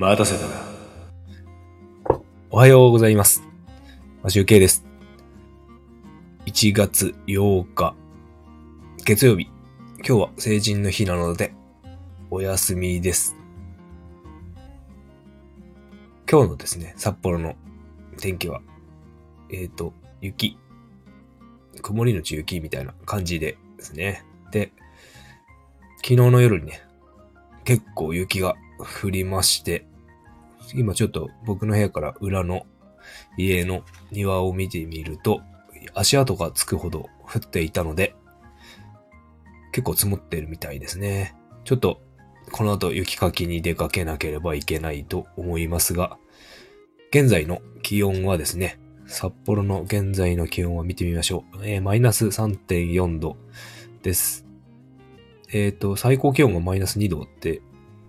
待たせたな。おはようございます。マシュウケイです。1月8日、月曜日。今日は成人の日なので、お休みです。今日のですね、札幌の天気は、えっ、と、雪。曇りのち雪みたいな感じでですね。で、昨日の夜にね、結構雪が降りまして、今ちょっと僕の部屋から裏の家の庭を見てみると、足跡がつくほど降っていたので、結構積もってるみたいですね。ちょっと、この後雪かきに出かけなければいけないと思いますが、現在の気温はですね、札幌の現在の気温を見てみましょう。えマイナス3.4度です。えっ、と、最高気温がマイナス2度って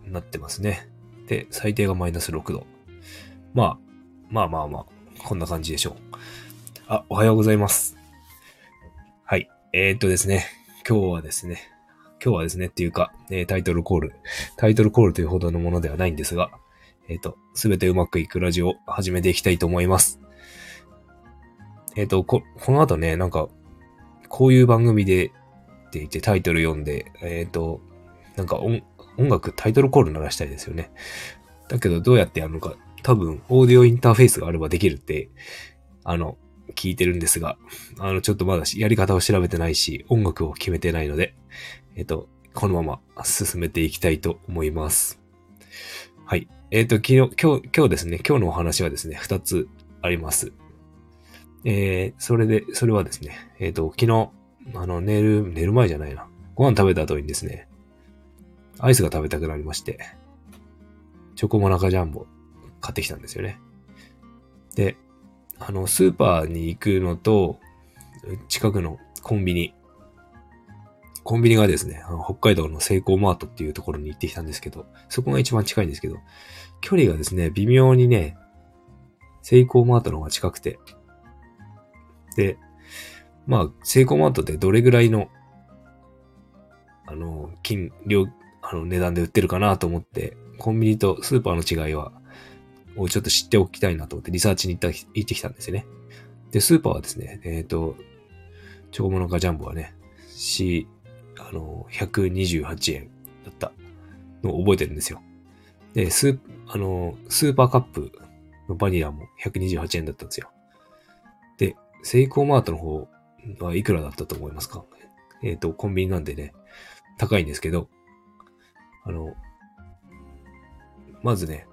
なってますね。で、最低がマイナス6度。まあ、まあまあまあ、こんな感じでしょう。あ、おはようございます。はい。えー、っとですね、今日はですね、今日はですねっていうか、えータイトルコール、タイトルコールというほどのものではないんですが、えーっと、すべてうまくいくラジオを始めていきたいと思います。えっと、こ、この後ね、なんか、こういう番組でって言ってタイトル読んで、えっと、なんか音音楽タイトルコール鳴らしたいですよね。だけどどうやってやるのか、多分オーディオインターフェースがあればできるって、あの、聞いてるんですが、あの、ちょっとまだやり方を調べてないし、音楽を決めてないので、えっと、このまま進めていきたいと思います。はい。えっと、昨日、今日、今日ですね、今日のお話はですね、二つあります。えー、それで、それはですね、えっと、昨日、あの、寝る、寝る前じゃないな。ご飯食べた後にですね、アイスが食べたくなりまして、チョコモナカジャンボ買ってきたんですよね。で、あの、スーパーに行くのと、近くのコンビニ、コンビニがですね、あの北海道のセイコーマートっていうところに行ってきたんですけど、そこが一番近いんですけど、距離がですね、微妙にね、セイコーマートの方が近くて、で、まあ、セイコーマートってどれぐらいの、あの、金、量、あの、値段で売ってるかなと思って、コンビニとスーパーの違いは、をちょっと知っておきたいなと思ってリサーチに行った、行ってきたんですよね。で、スーパーはですね、えっ、と、チョコモナカジャンボはね、し、あの、128円だったのを覚えてるんですよ。で、スー、あの、スーパーカップのバニラも128円だったんですよ。で、セイコーマートの方はいくらだったと思いますか？えっ、と、コンビニなんでね、高いんですけど、あの、まずね、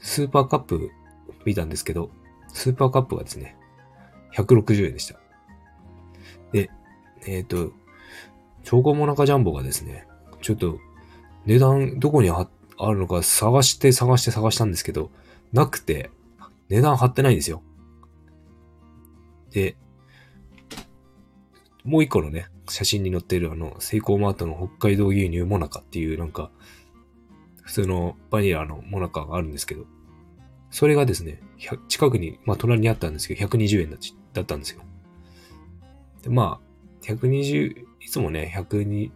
スーパーカップ見たんですけど、スーパーカップがですね、160円でした。で、えっ、と、チョコモナカジャンボがですね、ちょっと値段どこにああるのか探して探して探したんですけど、なくて、値段貼ってないんですよ。で、もう一個のね、写真に載っているあの、セイコーマートの北海道牛乳モナカっていうなんか、普通のバニラのモナカがあるんですけど、それがですね、近くに、まあ隣にあったんですけど、120円だちだったんですよ。で、まあ、120、いつもね、102、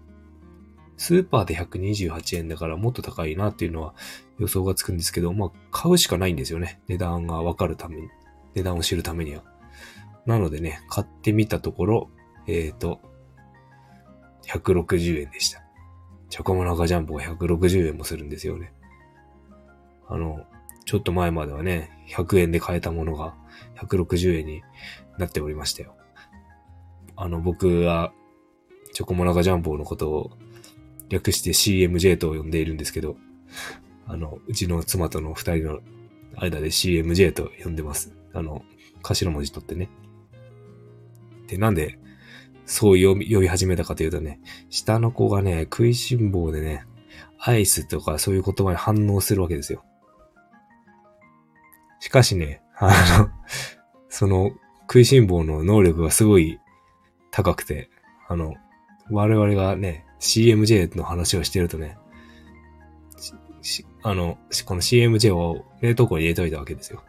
スーパーで128円だからもっと高いなっていうのは予想がつくんですけど、まあ、買うしかないんですよね。値段がわかるために、値段を知るためには。なのでね、買ってみたところ、えっ、と、160円でした。チョコモナカジャンボが160円もするんですよね。あの、ちょっと前まではね、100円で買えたものが160円になっておりましたよ。あの、僕は、チョコモナカジャンボのことを略して CMJ と呼んでいるんですけど、あの、うちの妻との二人の間で CMJ と呼んでます。あの、頭文字取ってね。で、なんで、そう呼び呼び始めたかというとね、下の子がね、食いしん坊でね、アイスとかそういう言葉に反応するわけですよ。しかしね、あの、その食いしん坊の能力がすごい高くて、あの、我々がね、CMJ の話をしてるとね、あの、この CMJ を冷凍庫に入れといたわけですよ。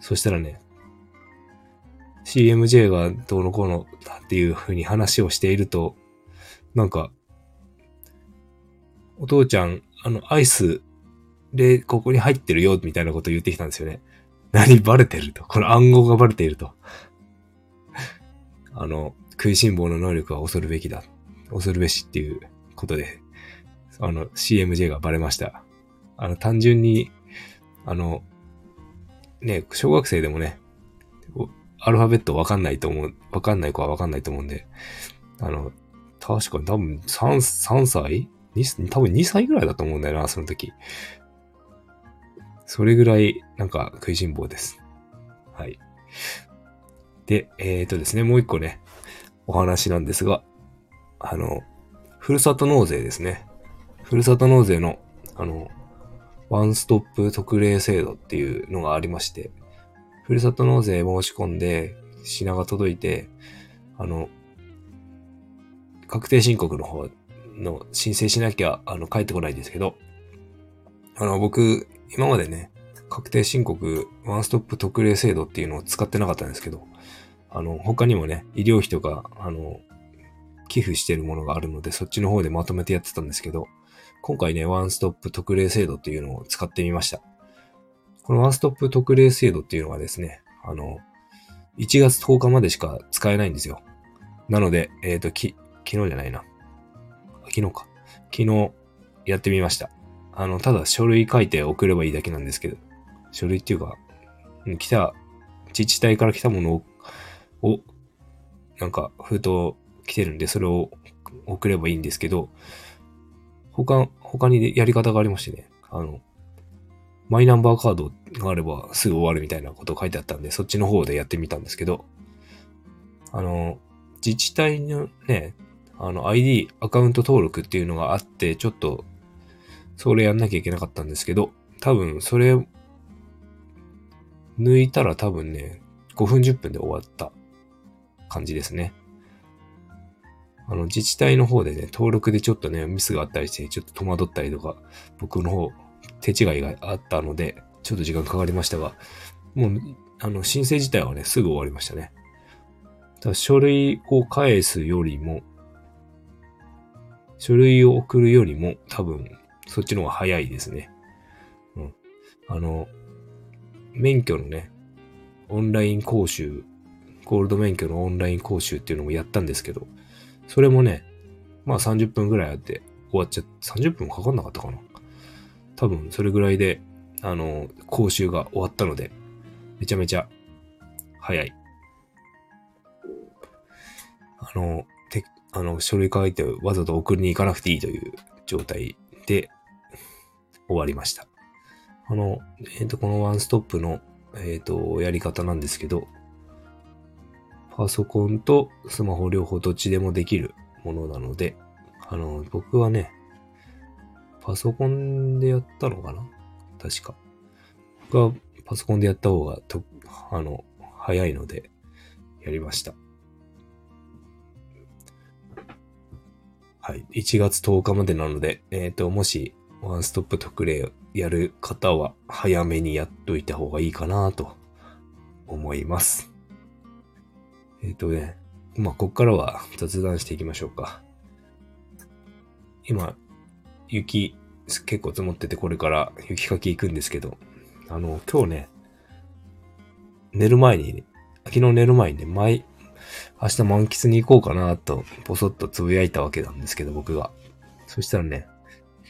そしたらね、CMJ がどうのこうのっていう風に話をしていると、なんか、お父ちゃん、あの、アイスで、ここに入ってるよ、みたいなこと言ってきたんですよね。何バレてると？この暗号がバレていると。あの、食いしん坊の能力は恐るべきだ。恐るべしっていうことで、あの、CMJ がバレました。あの、単純に、あの、ね、小学生でもね、アルファベットわかんないと思う、わかんない子はわかんないと思うんで、あの、確かに多分3、3歳？2, 多分2歳ぐらいだと思うんだよな、その時。それぐらい、なんか、食いしん坊です。はい。で、えっ、ー、とですね、もう一個ね、お話なんですが、あの、ふるさと納税ですね。ふるさと納税の、あの、ワンストップ特例制度っていうのがありまして、ふるさと納税申し込んで、品が届いて、あの、確定申告の方の申請しなきゃ、あの、帰ってこないんですけど、あの、僕、今までね、確定申告ワンストップ特例制度っていうのを使ってなかったんですけど、あの、他にもね、医療費とか、あの、寄付してるものがあるので、そっちの方でまとめてやってたんですけど、今回ね、ワンストップ特例制度っていうのを使ってみました。このワンストップ特例制度っていうのはですね、あの、1月10日までしか使えないんですよ。なので、えっ、ー、と、き、昨日じゃないな。昨日か。昨日やってみました。あの、ただ書類書いて送ればいいだけなんですけど、書類っていうか、来た、自治体から来たものを、をなんか封筒来てるんで、それを送ればいいんですけど、他、他にやり方がありましてね、あの、マイナンバーカードがあればすぐ終わるみたいなこと書いてあったんで、そっちの方でやってみたんですけど、あの、自治体のね、あの ID、アカウント登録っていうのがあって、ちょっとそれやんなきゃいけなかったんですけど、多分それ、抜いたら多分ね、5分10分で終わった感じですね。あの、自治体の方でね、登録でちょっとね、ミスがあったりして、ちょっと戸惑ったりとか、僕の方、手違いがあったので、ちょっと時間かかりましたが、もう、あの、申請自体はね、すぐ終わりましたね。だ書類を返すよりも、書類を送るよりも、多分、そっちの方が早いですね。うん。あの、免許のね、オンライン講習、ゴールド免許のオンライン講習っていうのもやったんですけど、それもね、まあ30分ぐらいあって終わっちゃって、30分かかんなかったかな。多分それぐらいで、あの、講習が終わったので、めちゃめちゃ早い。あの、て、あの、書類書いてわざと送りに行かなくていいという状態で、終わりました。あの、えっ、ー、と、このワンストップの、えっ、ー、と、やり方なんですけど、パソコンとスマホ両方どっちでもできるものなので、あの、僕はね、パソコンでやったのかな？確か。僕はパソコンでやった方がと、あの、早いので、やりました。はい。1月10日までなので、えっ、ー、と、もし、ワンストップ特例やる方は早めにやっといた方がいいかなと思います。えっ、ー、とね、まあ、こっからは雑談していきましょうか。今、雪結構積もっててこれから雪かき行くんですけど、あの、今日ね、寝る前に、昨日寝る前にね、前、明日満喫に行こうかなと、ぼそっとつぶやいたわけなんですけど、僕が。そしたらね、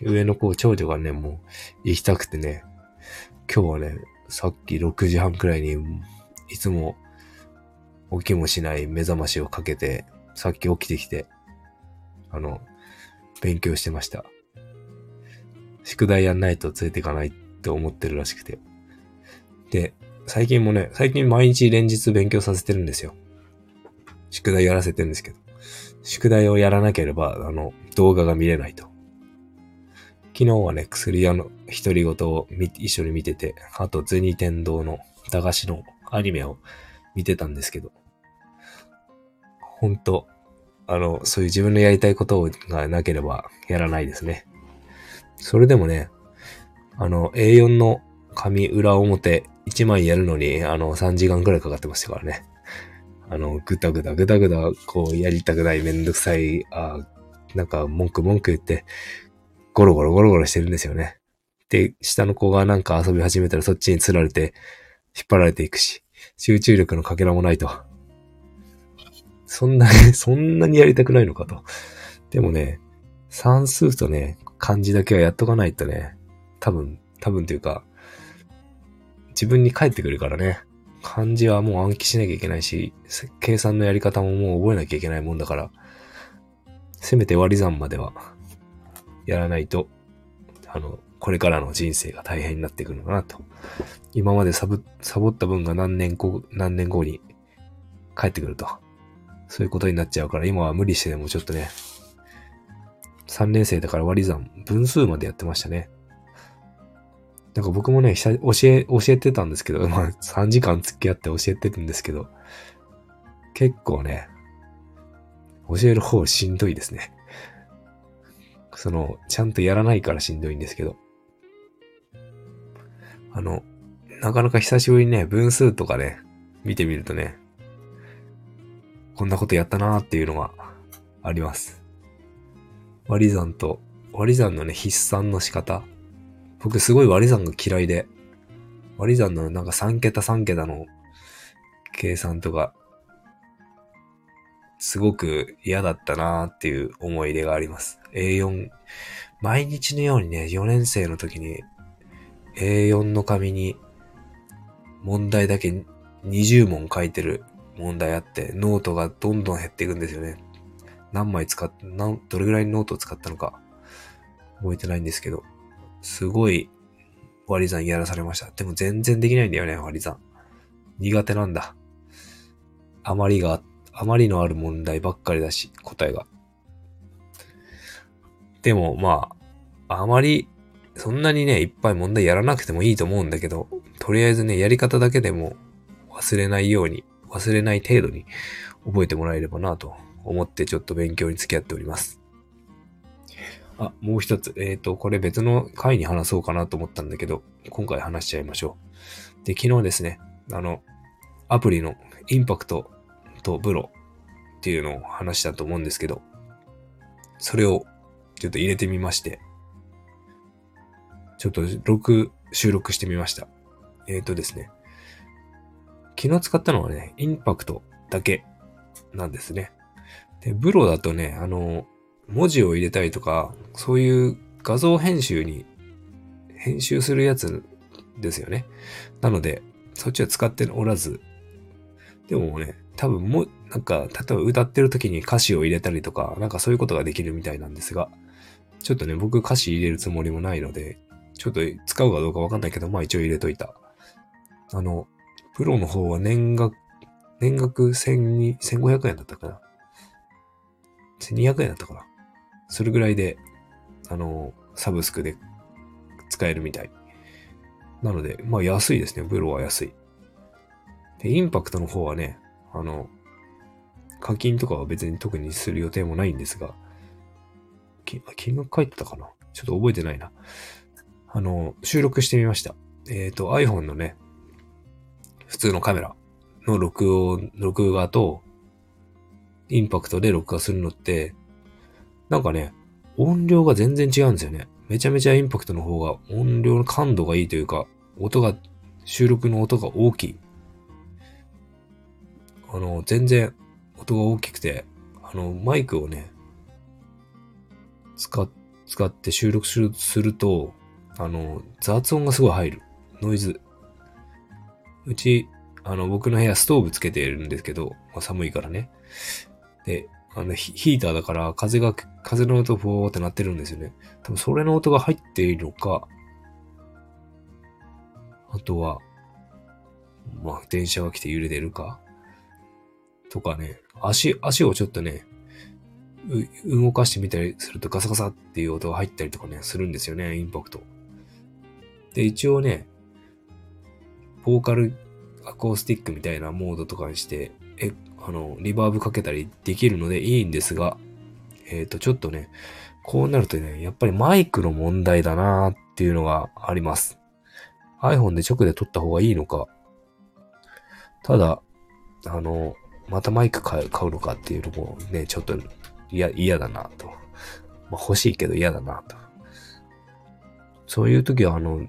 上の子、長女がね、もう行きたくてね、今日はね、さっき6時半くらいに、いつも起きもしない目覚ましをかけて、さっき起きてきて、あの、勉強してました。宿題やんないと連れていかないって思ってるらしくて。で、最近もね、最近毎日連日勉強させてるんですよ。宿題やらせてるんですけど。宿題をやらなければ、あの、動画が見れないと。昨日はね、薬屋の独り言を一緒に見てて、あと銭天堂の駄菓子のアニメを見てたんですけど、ほんと、あの、そういう自分のやりたいことがなければやらないですね。それでもね、あの、A4 の紙裏表1枚やるのに、あの、3時間くらいかかってましたからね。あの、ぐだぐだぐだぐだ、こう、やりたくないめんどくさい、あなんか、文句文句言って、ゴロゴロゴロゴロしてるんですよね。で、下の子がなんか遊び始めたらそっちに釣られて、引っ張られていくし、集中力のかけらもないと。そんなに、そんなにやりたくないのかと。でもね、算数とね、漢字だけはやっとかないとね、多分、多分というか、自分に返ってくるからね。漢字はもう暗記しなきゃいけないし、計算のやり方ももう覚えなきゃいけないもんだから、せめて割り算までは、やらないと、あの、これからの人生が大変になってくるのかなと。今までサブ、サボった分が何年後、何年後に帰ってくると。そういうことになっちゃうから、今は無理してでもちょっとね、3年生だから割り算、分数までやってましたね。なんか僕もね、教え、教えてたんですけど、まあ3時間付き合って教えてるんですけど、結構ね、教える方しんどいですね。その、ちゃんとやらないからしんどいんですけど。あの、なかなか久しぶりにね、分数とかね、見てみるとね、こんなことやったなーっていうのがあります。割り算と、割り算のね、筆算の仕方。僕すごい割り算が嫌いで、割り算のなんか3桁3桁の計算とか、すごく嫌だったなーっていう思い出があります。A4、毎日のようにね、4年生の時に A4 の紙に問題だけ20問書いてる問題あって、ノートがどんどん減っていくんですよね。何枚使っ、何、どれぐらいノートを使ったのか覚えてないんですけど、すごい割り算やらされました。でも全然できないんだよね、割り算。苦手なんだ。あまりが、あまりのある問題ばっかりだし、答えが。でも、まあ、あまり、そんなにね、いっぱい問題やらなくてもいいと思うんだけど、とりあえずね、やり方だけでも忘れないように、忘れない程度に覚えてもらえればなと思ってちょっと勉強に付き合っております。あ、もう一つ。えっ、ー、と、これ別の回に話そうかなと思ったんだけど、今回話しちゃいましょう。で、昨日ですね、あの、アプリのインパクトとブロっていうのを話したと思うんですけど、それをちょっと入れてみまして、ちょっと録、収録してみました。えっ、ー、とですね。昨日使ったのはね、インパクトだけなんですね。で、ブロだとね、あの、文字を入れたりとか、そういう画像編集に、編集するやつですよね。なので、そっちは使っておらず、でもね、多分も、なんか、例えば歌ってる時に歌詞を入れたりとか、なんかそういうことができるみたいなんですが、ちょっとね、僕歌詞入れるつもりもないので、ちょっと使うかどうかわかんないけど、まあ一応入れといた。あの、プロの方は年額、年額1500円だったかな。1200円だったかな。それぐらいで、あの、サブスクで使えるみたい。なので、まあ安いですね。プロは安い。で、インパクトの方はね、あの、課金とかは別に特にする予定もないんですが、金額書いてたかな？ちょっと覚えてないな。あの、収録してみました。えっ、ー、と、iPhone のね、普通のカメラの録音、録画と、インパクトで録画するのって、なんかね、音量が全然違うんですよね。めちゃめちゃインパクトの方が音量の感度がいいというか、音が、収録の音が大きい。あの、全然音が大きくて、あの、マイクをね、使、使って収録するすると、あの、雑音がすごい入る。ノイズ。うち、あの、僕の部屋ストーブつけてるんですけど、まあ、寒いからね。で、あのヒ、ーターだから風が、風の音フォーって鳴ってるんですよね。多分それの音が入っているのか、あとは、まあ、電車が来て揺れてるか、とかね、足、足をちょっとね、動かしてみたりするとガサガサっていう音が入ったりとかね、するんですよね、インパクト。で、一応ね、ボーカルアコースティックみたいなモードとかにして、え、あの、リバーブかけたりできるのでいいんですが、えっ、ー、と、ちょっとね、こうなるとね、やっぱりマイクの問題だなーっていうのがあります。iPhone で直で撮った方がいいのか、ただ、あの、またマイク買うのかっていうのもね、ちょっと嫌、嫌だなと。まあ、欲しいけど嫌だなと。そういう時は、あの、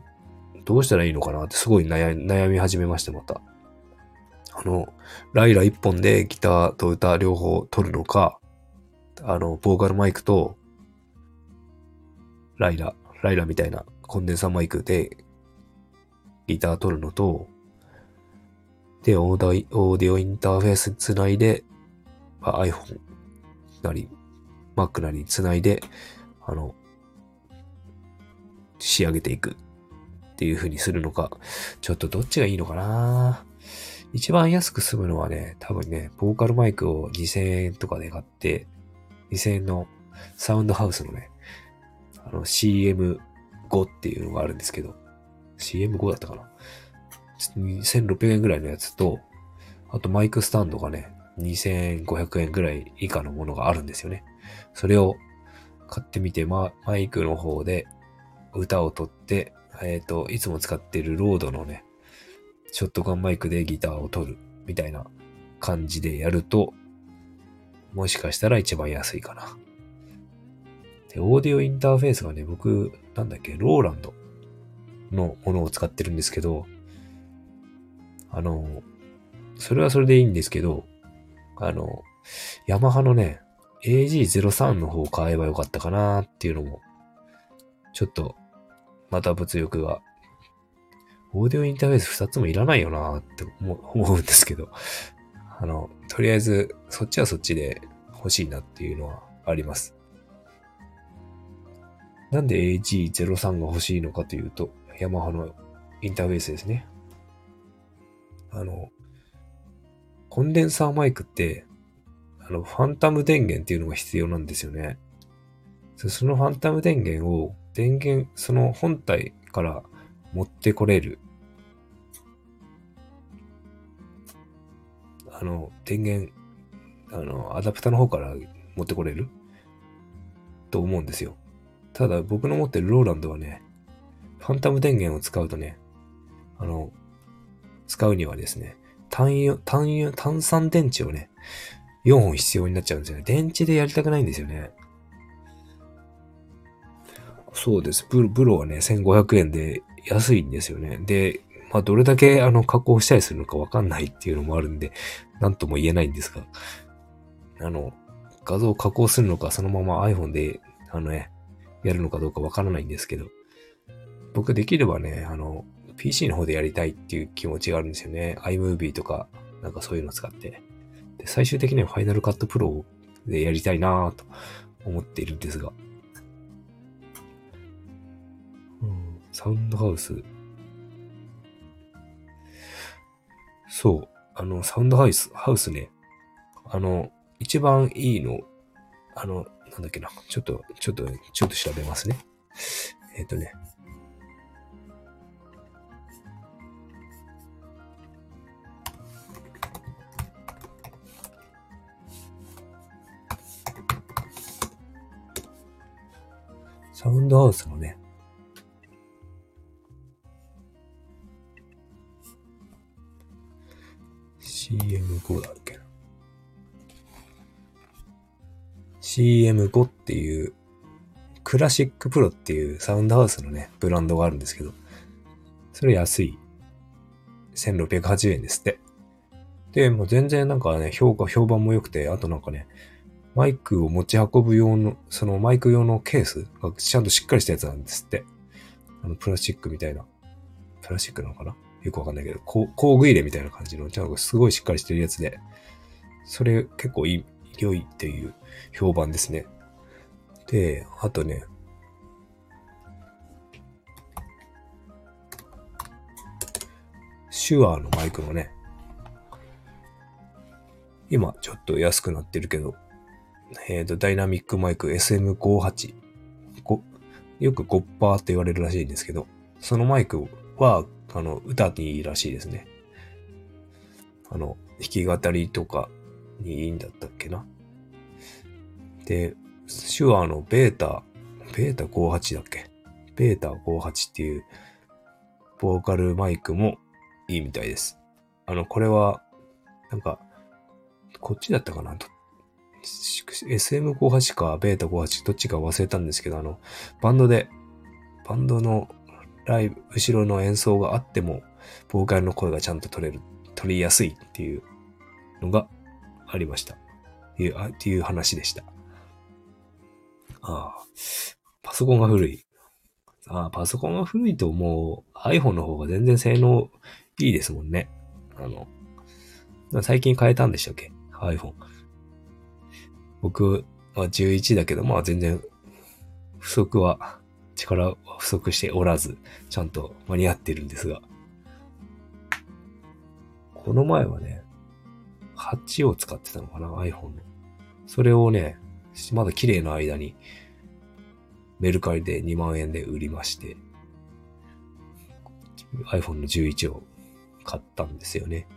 どうしたらいいのかなってすごい悩み始めまして、また。あの、ライラ一本でギターと歌両方取るのか、あの、ボーカルマイクと、ライラ、ライラみたいなコンデンサーマイクでギター取るのと、で、オーダイオーディオインターフェースつないで、まあ、iPhone なり、Mac なりつないで、あの、仕上げていくっていう風にするのか、ちょっとどっちがいいのかな。一番安く済むのはね、多分ね、ボーカルマイクを2000円とかで買って、2000円のサウンドハウスのね、あの CM5 っていうのがあるんですけど、CM5 だったかな ?1600 円ぐらいのやつと、あとマイクスタンドがね、2500円ぐらい以下のものがあるんですよね。それを買ってみて、ま、マイクの方で歌を取って、えっ、ー、と、いつも使ってるロードのね、ショットガンマイクでギターを取るみたいな感じでやると、もしかしたら一番安いかな。で、オーディオインターフェースがね、僕、なんだっけ、ローランドのものを使ってるんですけど、あの、それはそれでいいんですけど、あの、ヤマハのね、AG03 の方を買えばよかったかなっていうのも、ちょっと、また物欲が、オーディオインターフェース2つもいらないよなって思うんですけど、あの、とりあえず、そっちはそっちで欲しいなっていうのはあります。なんで AG03 が欲しいのかというと、ヤマハのインターフェースですね。あの、コンデンサーマイクって、あの、ファンタム電源っていうのが必要なんですよね。そのファンタム電源を、電源、その本体から持ってこれる。あの、電源、あの、アダプターの方から持ってこれる？と思うんですよ。ただ僕の持ってるローランドはね、ファンタム電源を使うとね、あの、使うにはですね、単油、単油、炭酸電池をね、4本必要になっちゃうんですよね。電池でやりたくないんですよね。そうです。ブロブロはね、1500円で安いんですよね。で、まあ、どれだけあの加工したりするのかわかんないっていうのもあるんで、なんとも言えないんですが、あの、画像を加工するのか、そのまま iPhone で、あのね、やるのかどうかわからないんですけど、僕できればね、あの、PC の方でやりたいっていう気持ちがあるんですよね。iMovie とか、なんかそういうの使って。で、最終的には Final Cut Pro でやりたいなぁと思っているんですが。サウンドハウス。そう。あの、サウンドハウス、ハウスね。あの、一番いいの、あの、なんだっけな。ちょっと、ちょっと、ちょっと調べますね。えっ、ー、とね。サウンドハウスのね、CM5 っていう、クラシックプロっていうサウンドハウスのね、ブランドがあるんですけど、それ安い。1680円ですって。で、もう全然なんかね、評価、評判も良くて、あとなんかね、マイクを持ち運ぶ用の、そのマイク用のケースがちゃんとしっかりしたやつなんですって。あの、プラスチックみたいな。プラスチックなのかな？よくわかんないけど、工具入れみたいな感じの、ちゃんとすごいしっかりしてるやつで、それ結構いい、良いっていう評判ですね。で、あとね、シュアーのマイクのね、今ちょっと安くなってるけど、えっ、ー、と、ダイナミックマイク SM58。よく5%って言われるらしいんですけど、そのマイクは、あの、歌にいいらしいですね。あの、弾き語りとかにいいんだったっけな？で、手話のベータ、ベータ58だっけ？ベータ58っていうボーカルマイクもいいみたいです。あの、これは、なんか、こっちだったかな？SM58 かベータ58どっちか忘れたんですけど、あの、バンドで、バンドのライブ、後ろの演奏があっても、ボーカルの声がちゃんと取れる、取りやすいっていうのがありました。いう、あっていう話でした。ああ、パソコンが古い。ああ、パソコンが古いともう iPhone の方が全然性能いいですもんね。あの、最近変えたんでしたっけ ?iPhone。僕は11だけど、まあ全然不足は、力は不足しておらず、ちゃんと間に合ってるんですが。この前はね、8を使ってたのかな ?iPhone の。それをね、まだ綺麗な間に、メルカリで2万円で売りまして、iPhone の11を買ったんですよね。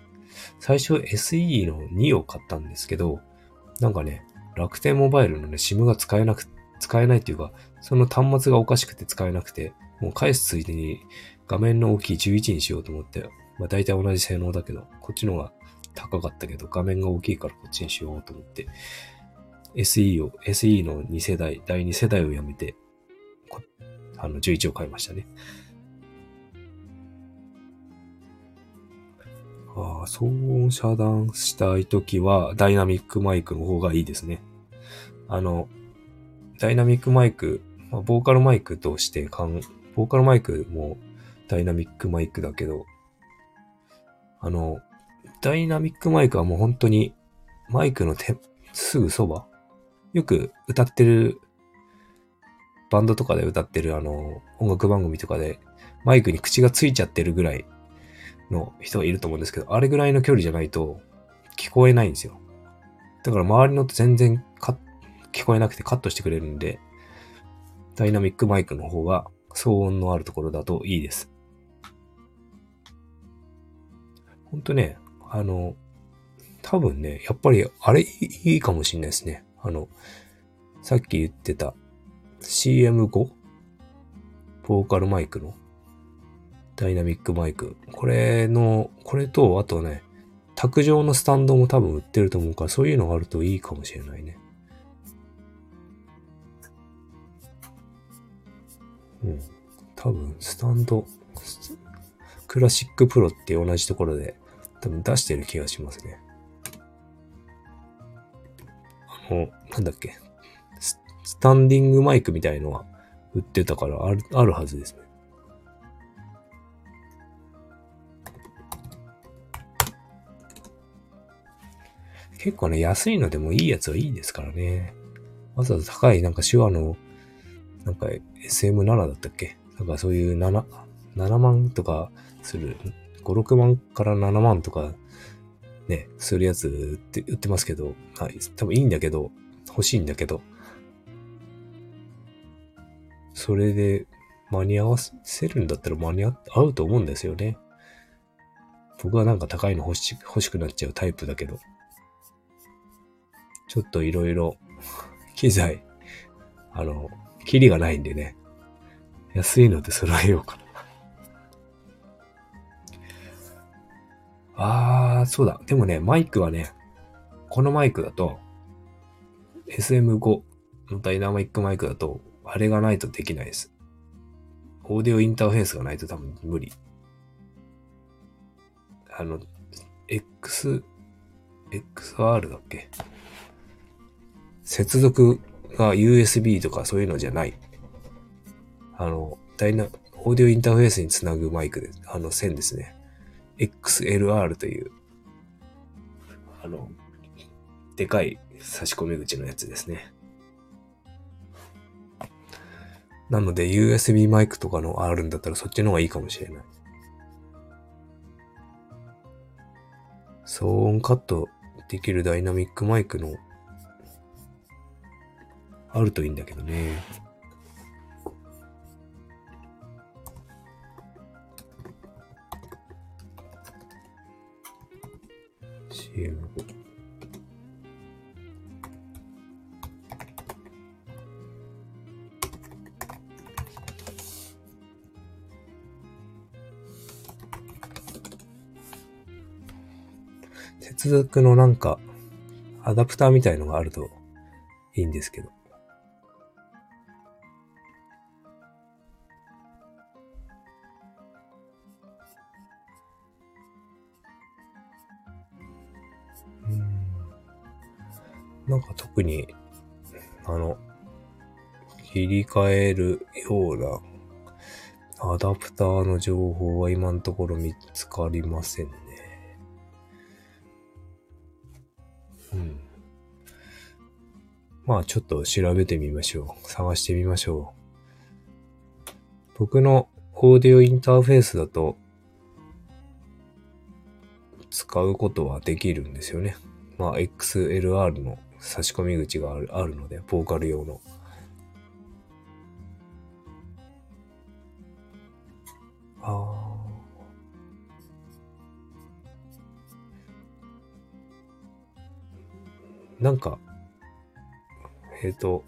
最初 SE の2を買ったんですけど、なんかね、楽天モバイルのね、SIM が使えなく、使えないっていうか、その端末がおかしくて使えなくて、もう返すついでに画面の大きい11にしようと思って、まあ大体同じ性能だけど、こっちの方が高かったけど、画面が大きいからこっちにしようと思って、SE を、SE の2世代、第2世代をやめて、あの、11を買いましたね。ああ、騒音遮断したいときは、ダイナミックマイクの方がいいですね。あの、ダイナミックマイク、まあ、ボーカルマイクとしてかん、ボーカルマイクもダイナミックマイクだけど、あの、ダイナミックマイクはもう本当にマイクの手、すぐそばよく歌ってる、バンドとかで歌ってるあの、音楽番組とかで、マイクに口がついちゃってるぐらいの人がいると思うんですけど、あれぐらいの距離じゃないと聞こえないんですよ。だから周りのと全然聞こえなくてカットしてくれるんで、ダイナミックマイクの方が騒音のあるところだといいです。ほんとね、あの、多分ね、やっぱりあれいいかもしんないですね。あの、さっき言ってた CM5? ボーカルマイクの？ダイナミックマイク。これの、これと、あとね、卓上のスタンドも多分売ってると思うから、そういうのがあるといいかもしれないね。うん。多分、スタンド、クラシックプロって同じところで多分出してる気がしますね。あの、なんだっけ、スタンディングマイクみたいのは売ってたからある、あるはずですね。結構ね、安いのでもいいやつはいいですからね。わざわざ高い、なんか手話の、なんか SM7 だったっけなんかそういう7、7万とかする、5、6万から7万とかね、するやつ売って売ってますけど、はい、多分いいんだけど、欲しいんだけど、それで間に合わせるんだったら間に合うと思うんですよね。僕はなんか高いの欲し欲しくなっちゃうタイプだけど、ちょっといろいろ機材、あの、キリがないんでね、安いので揃えようかな。あー、そうだ。でもね、マイクはね、このマイクだと、SM5 のダイナミックマイクだと、あれがないとできないです。オーディオインターフェースがないと多分無理。あの、X、XR だっけ？接続が USB とかそういうのじゃない。あの、ダイナ、オーディオインターフェースにつなぐマイクで、あの線ですね。XLR という、あの、でかい差し込み口のやつですね。なので USB マイクとかのあるんだったらそっちの方がいいかもしれない。騒音カットできるダイナミックマイクのあるといいんだけどね。接続のなんか、アダプターみたいのがあるといいんですけど。か特に、あの、切り替えるようなアダプターの情報は今のところ見つかりませんね。うん。まあちょっと調べてみましょう。探してみましょう。僕のオーディオインターフェースだと使うことはできるんですよね。まあ XLR の差し込み口があるあるので、ボーカル用の。ああ。なんか、えっ、ー、と、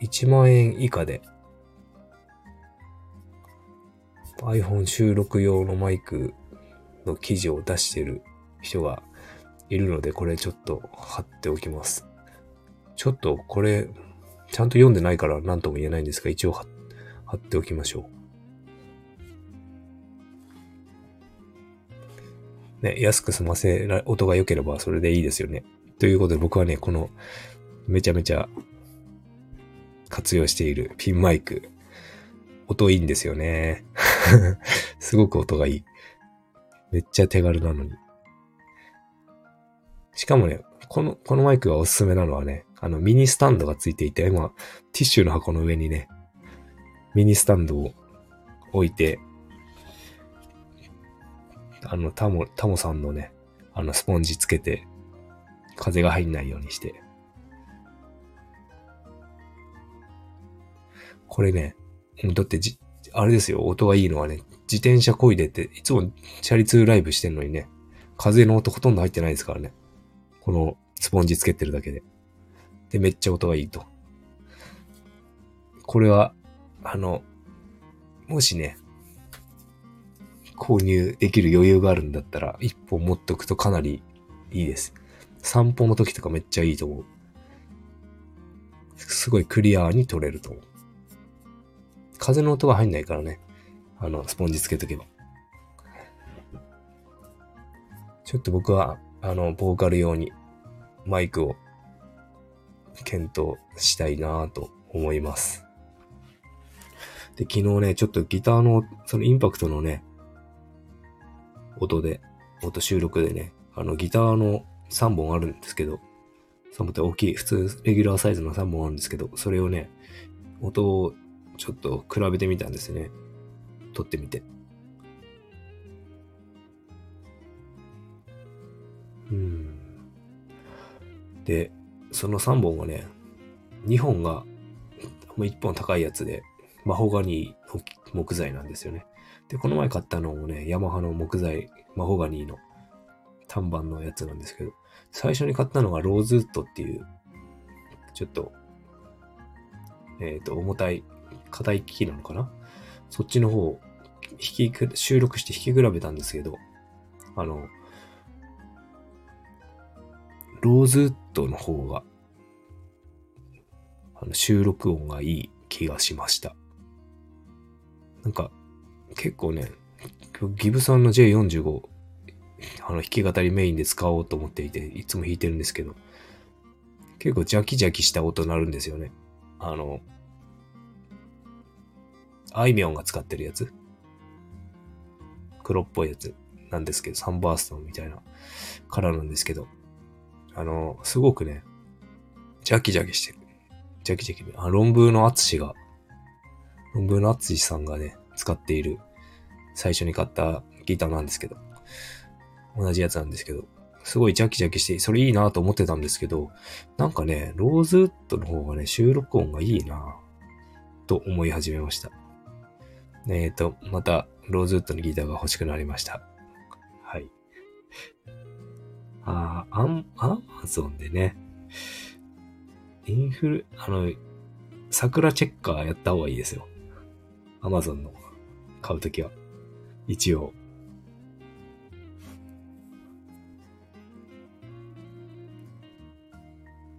1万円以下で iPhone 収録用のマイクの記事を出してる人がいるので、これちょっと貼っておきます。ちょっとこれ、ちゃんと読んでないから何とも言えないんですが、一応貼っておきましょう。ね、安く済ませら、音が良ければそれでいいですよね。ということで僕はね、このめちゃめちゃ活用しているピンマイク、音いいんですよね。すごく音がいい。めっちゃ手軽なのに。しかもね、この、このマイクがおすすめなのはね、あのミニスタンドがついていて、今、ティッシュの箱の上にね、ミニスタンドを置いて、あの、タモ、タモさんのね、あの、スポンジつけて、風が入んないようにして。これね、だってじ、あれですよ、音がいいのはね、自転車こいでって、いつもチャリ通ライブしてんのにね、風の音ほとんど入ってないですからね。このスポンジつけてるだけで。で、めっちゃ音がいいと。これは、あの、もしね、購入できる余裕があるんだったら、一本持っておくとかなりいいです。散歩の時とかめっちゃいいと思う。すごいクリアーに撮れると思う。風の音が入んないからね。あの、スポンジつけとけば。ちょっと僕は、あの、ボーカル用にマイクを検討したいなぁと思います。で、昨日ね、ちょっとギターの、そのインパクトのね、音で、音収録でね、あの、ギターの3本あるんですけど、3本って大きい、普通、レギュラーサイズの3本あるんですけど、それをね、音をちょっと比べてみたんですよね。撮ってみて。で、その3本はね、2本が、もう1本高いやつで、マホガニー木材なんですよね。で、この前買ったのもね、ヤマハの木材、マホガニーの単板のやつなんですけど、最初に買ったのがローズウッドっていう、ちょっと、えっ、ー、と、重たい硬い機器なのかな？そっちの方、引き、収録して弾き比べたんですけど、あの、ローズウッドの方が、あの収録音がいい気がしました。なんか、結構ね、ギブソンの J45、あの、弾き語りメインで使おうと思っていて、いつも弾いてるんですけど、結構ジャキジャキした音になるんですよね。あの、あいみょんが使ってるやつ。黒っぽいやつなんですけど、サンバーストンみたいなカラーなんですけど、あの、すごくね、ジャキジャキしてる。ジャキジャキ。あ、論文のアツシが、論文のアツシさんがね、使っている最初に買ったギターなんですけど、同じやつなんですけど、すごいジャキジャキして、それいいなと思ってたんですけど、なんかね、ローズウッドの方がね、収録音がいいなと思い始めました。えっ、ー、と、また、ローズウッドのギターが欲しくなりました。はい。あアン、アマゾンでね、インフル、あの、桜チェッカーやった方がいいですよ。アマゾンの買うときは。一応。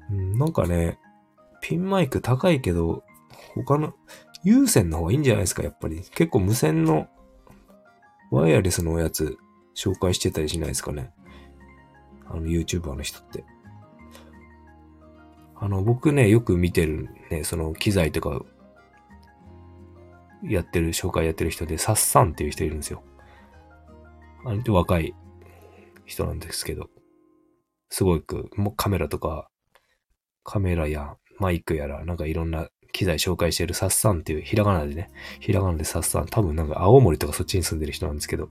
なんかね、ピンマイク高いけど、他の、有線の方がいいんじゃないですか、やっぱり。結構無線のワイヤレスのおやつ紹介してたりしないですかね。あの YouTuber の人って。あの、僕ね、よく見てるね、その機材とか、やってる、紹介やってる人で、サッサンっていう人いるんですよ。あの、若い人なんですけど、すごく、もうカメラとか、カメラやマイクやら、なんかいろんな機材紹介してるサッサンっていう、ひらがなでね、ひらがなでサッサン、多分なんか青森とかそっちに住んでる人なんですけど、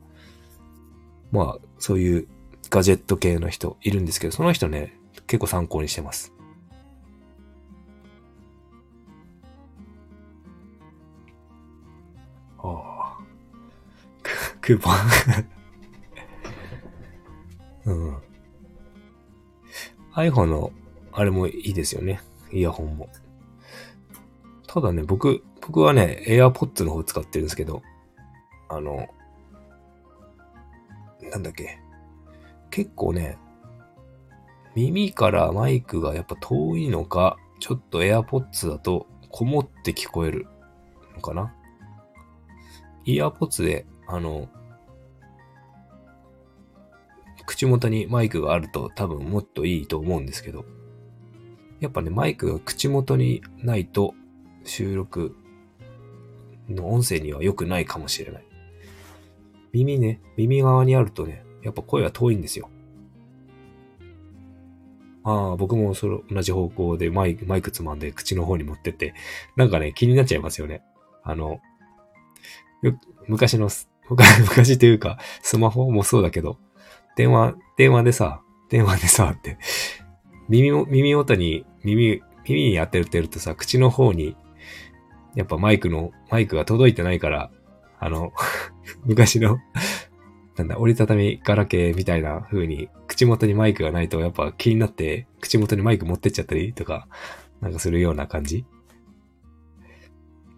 まあ、そういうガジェット系の人いるんですけど、その人ね、結構参考にしてます。ああ。クーポン。うん。iPhone の、あれもいいですよね。イヤホンも。ただね、僕、僕はね、AirPods の方使ってるんですけど、あの、なんだっけ。結構ね、耳からマイクがやっぱ遠いのか、ちょっと AirPods だとこもって聞こえるのかな。イヤーポッツで、あの、口元にマイクがあると多分もっといいと思うんですけど、やっぱね、マイクが口元にないと収録の音声には良くないかもしれない。耳ね、耳側にあるとね、やっぱ声は遠いんですよ。ああ、僕もそれ同じ方向でマイク、マイクつまんで口の方に持ってって、なんかね、気になっちゃいますよね。あの、昔の、昔というか、スマホもそうだけど、電話、電話でさ、電話でさ、って、耳も、耳元に、耳、耳に当てるてるとさ、口の方に、やっぱマイクの、マイクが届いてないから、あの、昔の、なんだ、折りたたみガラケーみたいな風に、口元にマイクがないとやっぱ気になって、口元にマイク持ってっちゃったりとか、なんかするような感じ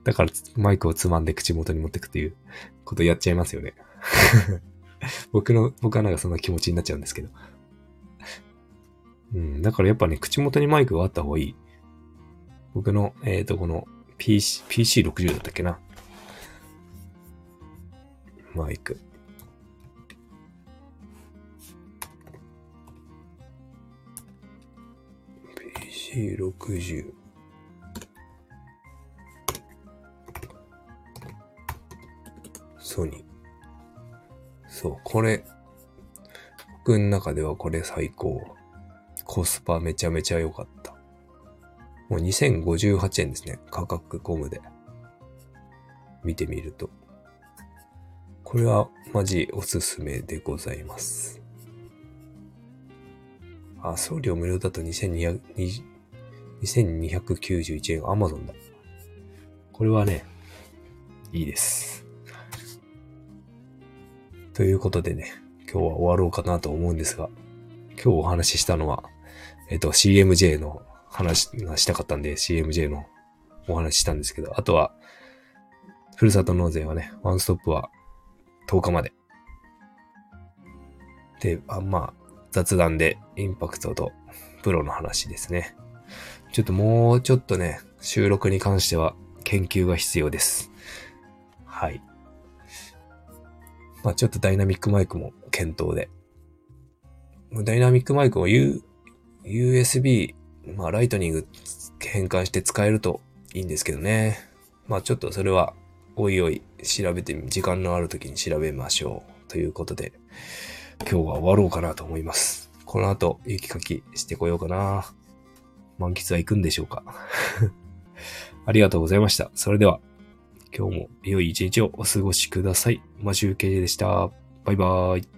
だからマイクをつまんで口元に持ってくっていうことやっちゃいますよね。僕の、僕はなんかそんな気持ちになっちゃうんですけど。うん、だからやっぱね、口元にマイクがあった方がいい。僕の、えっ、ー、と、この PC、PC60 だったっけな。マイク。PC60。ソニー。そう、これ、僕の中ではこれ最高。コスパめちゃめちゃ良かった。もう2058円ですね。価格コムで。見てみると。これはマジおすすめでございます。あ、送料無料だと2200 2291円。アマゾンだ。これはね、いいです。ということでね、今日は終わろうかなと思うんですが、今日お話ししたのは、えっと、CMJ の話がしたかったんで、CMJ のお話ししたんですけど、あとは、ふるさと納税はね、ワンストップは10日まで。で、あまあ、雑談でインパクトとプロの話ですね。ちょっともうちょっとね、収録に関しては研究が必要です。はい。まあちょっとダイナミックマイクも検討で。ダイナミックマイクを U、USB、まあライトニング変換して使えるといいんですけどね。まあちょっとそれはおいおい調べてみ、時間のある時に調べましょう。ということで、今日は終わろうかなと思います。この後、雪かきしてこようかな。満喫は行くんでしょうか？ありがとうございました。それでは、今日も良い一日をお過ごしください。マシュウケイでした。バイバーイ。